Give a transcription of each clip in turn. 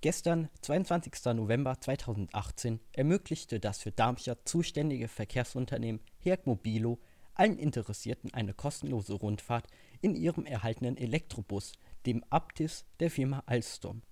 Gestern, 22. November 2018, ermöglichte das für Darmstadt zuständige Verkehrsunternehmen Herk Mobilo allen Interessierten eine kostenlose Rundfahrt in ihrem erhaltenen Elektrobus, dem Aptis der Firma Alstom.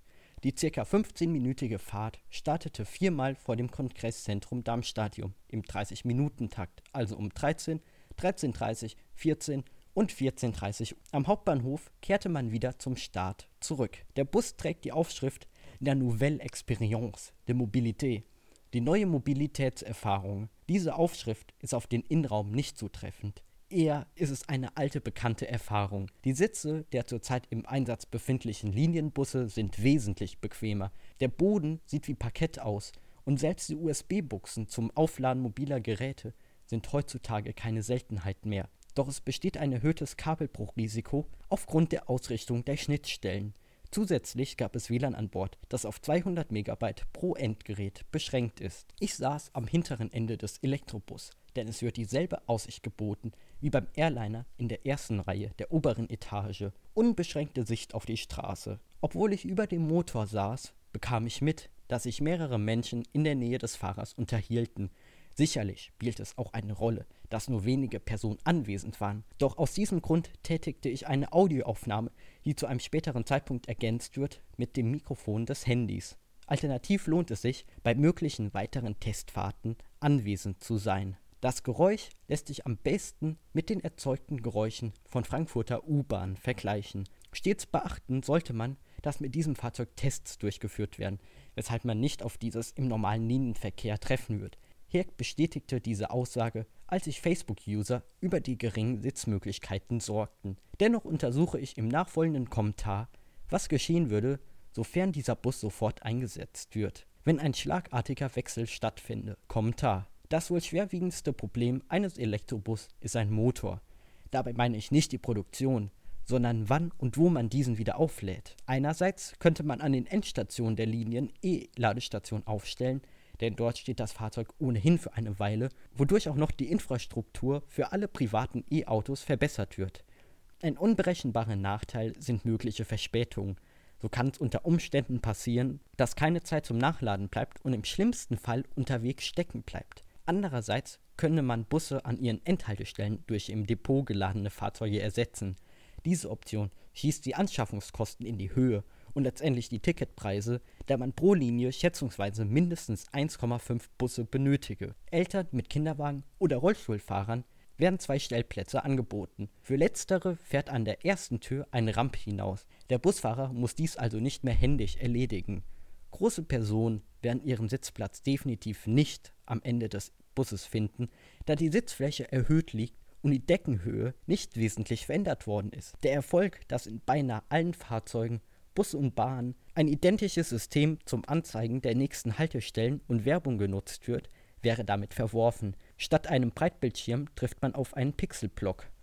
Die ca. 15-minütige Fahrt startete viermal vor dem Kongresszentrum Darmstadion im 30-Minuten-Takt, also um 13, 13.30, 14 und 14.30 Uhr. Am Hauptbahnhof kehrte man wieder zum Start zurück. Der Bus trägt die Aufschrift La Nouvelle Expérience de Mobilité, die neue Mobilitätserfahrung. Diese Aufschrift ist auf den Innenraum nicht zutreffend. Eher ist es eine alte bekannte Erfahrung. Die Sitze der zurzeit im Einsatz befindlichen Linienbusse sind wesentlich bequemer. Der Boden sieht wie Parkett aus und selbst die USB-Buchsen zum Aufladen mobiler Geräte sind heutzutage keine Seltenheit mehr. Doch es besteht ein erhöhtes Kabelbruchrisiko aufgrund der Ausrichtung der Schnittstellen. Zusätzlich gab es WLAN an Bord, das auf 200 Megabyte pro Endgerät beschränkt ist. Ich saß am hinteren Ende des Elektrobus, denn es wird dieselbe Aussicht geboten wie beim Airliner in der ersten Reihe der oberen Etage. Unbeschränkte Sicht auf die Straße. Obwohl ich über dem Motor saß, bekam ich mit, dass sich mehrere Menschen in der Nähe des Fahrers unterhielten Sicherlich spielt es auch eine Rolle, dass nur wenige Personen anwesend waren, doch aus diesem Grund tätigte ich eine Audioaufnahme, die zu einem späteren Zeitpunkt ergänzt wird, mit dem Mikrofon des Handys. Alternativ lohnt es sich, bei möglichen weiteren Testfahrten anwesend zu sein. Das Geräusch lässt sich am besten mit den erzeugten Geräuschen von Frankfurter U-Bahn vergleichen. Stets beachten sollte man, dass mit diesem Fahrzeug Tests durchgeführt werden, weshalb man nicht auf dieses im normalen Linienverkehr treffen wird. Hirk bestätigte diese Aussage, als sich Facebook-User über die geringen Sitzmöglichkeiten sorgten. Dennoch untersuche ich im nachfolgenden Kommentar, was geschehen würde, sofern dieser Bus sofort eingesetzt wird, wenn ein schlagartiger Wechsel stattfinde. Kommentar. Das wohl schwerwiegendste Problem eines Elektrobus ist ein Motor. Dabei meine ich nicht die Produktion, sondern wann und wo man diesen wieder auflädt. Einerseits könnte man an den Endstationen der Linien E-Ladestationen aufstellen, denn dort steht das Fahrzeug ohnehin für eine Weile, wodurch auch noch die Infrastruktur für alle privaten E-Autos verbessert wird. Ein unberechenbarer Nachteil sind mögliche Verspätungen. So kann es unter Umständen passieren, dass keine Zeit zum Nachladen bleibt und im schlimmsten Fall unterwegs stecken bleibt. Andererseits könne man Busse an ihren Endhaltestellen durch im Depot geladene Fahrzeuge ersetzen. Diese Option schießt die Anschaffungskosten in die Höhe und letztendlich die Ticketpreise, da man pro Linie schätzungsweise mindestens 1,5 Busse benötige. Eltern mit Kinderwagen oder Rollstuhlfahrern werden zwei Stellplätze angeboten. Für letztere fährt an der ersten Tür eine Rampe hinaus. Der Busfahrer muss dies also nicht mehr händisch erledigen. Große Personen werden ihren Sitzplatz definitiv nicht am Ende des Busses finden, da die Sitzfläche erhöht liegt und die Deckenhöhe nicht wesentlich verändert worden ist. Der Erfolg, dass in beinahe allen Fahrzeugen Bus und Bahn ein identisches System zum Anzeigen der nächsten Haltestellen und Werbung genutzt wird, wäre damit verworfen. Statt einem Breitbildschirm trifft man auf einen Pixelblock